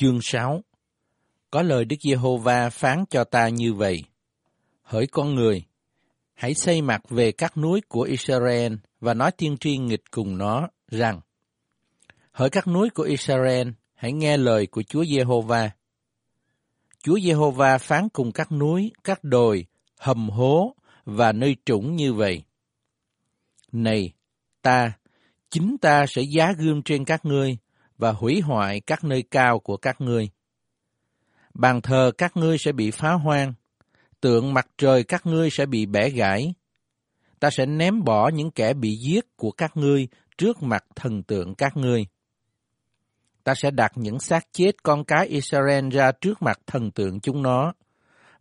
Chương 6 Có lời Đức Giê-hô-va phán cho ta như vậy. Hỡi con người, hãy xây mặt về các núi của Israel và nói tiên tri nghịch cùng nó rằng Hỡi các núi của Israel, hãy nghe lời của Chúa Giê-hô-va. Chúa Giê-hô-va phán cùng các núi, các đồi, hầm hố và nơi trũng như vậy. Này, ta, chính ta sẽ giá gươm trên các ngươi và hủy hoại các nơi cao của các ngươi. Bàn thờ các ngươi sẽ bị phá hoang, tượng mặt trời các ngươi sẽ bị bẻ gãy. Ta sẽ ném bỏ những kẻ bị giết của các ngươi trước mặt thần tượng các ngươi. Ta sẽ đặt những xác chết con cái Israel ra trước mặt thần tượng chúng nó,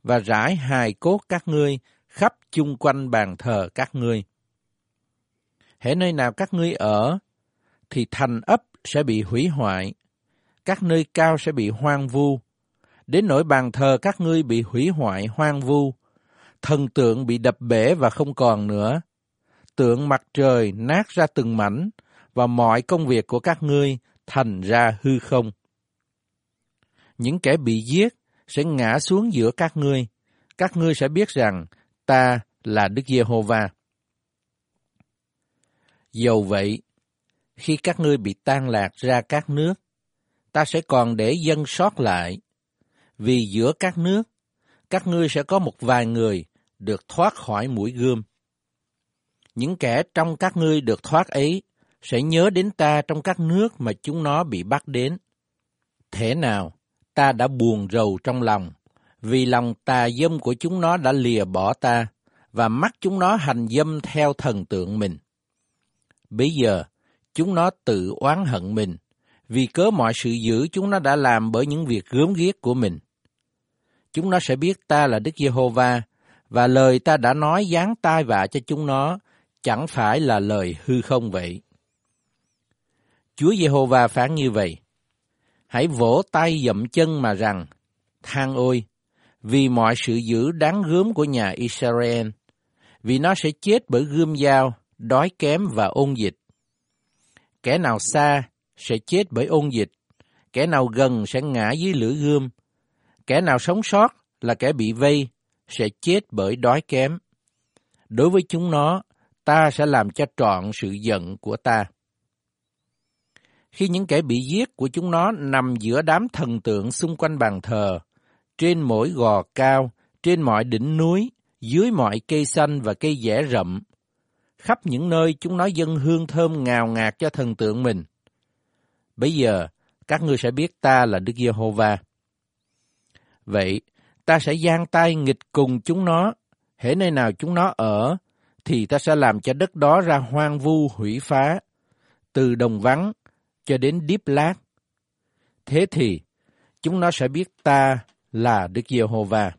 và rải hài cốt các ngươi khắp chung quanh bàn thờ các ngươi. Hễ nơi nào các ngươi ở, thì thành ấp sẽ bị hủy hoại, các nơi cao sẽ bị hoang vu, đến nỗi bàn thờ các ngươi bị hủy hoại hoang vu, thần tượng bị đập bể và không còn nữa, tượng mặt trời nát ra từng mảnh, và mọi công việc của các ngươi thành ra hư không. Những kẻ bị giết sẽ ngã xuống giữa các ngươi, các ngươi sẽ biết rằng ta là Đức Giê-hô-va. Dầu vậy, khi các ngươi bị tan lạc ra các nước, ta sẽ còn để dân sót lại. Vì giữa các nước, các ngươi sẽ có một vài người được thoát khỏi mũi gươm. Những kẻ trong các ngươi được thoát ấy sẽ nhớ đến ta trong các nước mà chúng nó bị bắt đến. Thế nào, ta đã buồn rầu trong lòng, vì lòng tà dâm của chúng nó đã lìa bỏ ta, và mắt chúng nó hành dâm theo thần tượng mình. Bây giờ, chúng nó tự oán hận mình, vì cớ mọi sự dữ chúng nó đã làm bởi những việc gớm ghiếc của mình. Chúng nó sẽ biết ta là Đức Giê-hô-va, và lời ta đã nói dán tai vạ cho chúng nó, chẳng phải là lời hư không vậy. Chúa Giê-hô-va phán như vậy, hãy vỗ tay dậm chân mà rằng, than ôi, vì mọi sự dữ đáng gớm của nhà Israel, vì nó sẽ chết bởi gươm dao, đói kém và ôn dịch. Kẻ nào xa sẽ chết bởi ôn dịch, kẻ nào gần sẽ ngã dưới lửa gươm, kẻ nào sống sót là kẻ bị vây, sẽ chết bởi đói kém. Đối với chúng nó, ta sẽ làm cho trọn sự giận của ta. Khi những kẻ bị giết của chúng nó nằm giữa đám thần tượng xung quanh bàn thờ, trên mỗi gò cao, trên mọi đỉnh núi, dưới mọi cây xanh và cây dẻ rậm, khắp những nơi chúng nó dân hương thơm ngào ngạt cho thần tượng mình. Bây giờ, các ngươi sẽ biết ta là Đức Giê-hô-va. Vậy, ta sẽ giang tay nghịch cùng chúng nó, hễ nơi nào chúng nó ở, thì ta sẽ làm cho đất đó ra hoang vu hủy phá, từ đồng vắng cho đến điếp lát. Thế thì, chúng nó sẽ biết ta là Đức Giê-hô-va.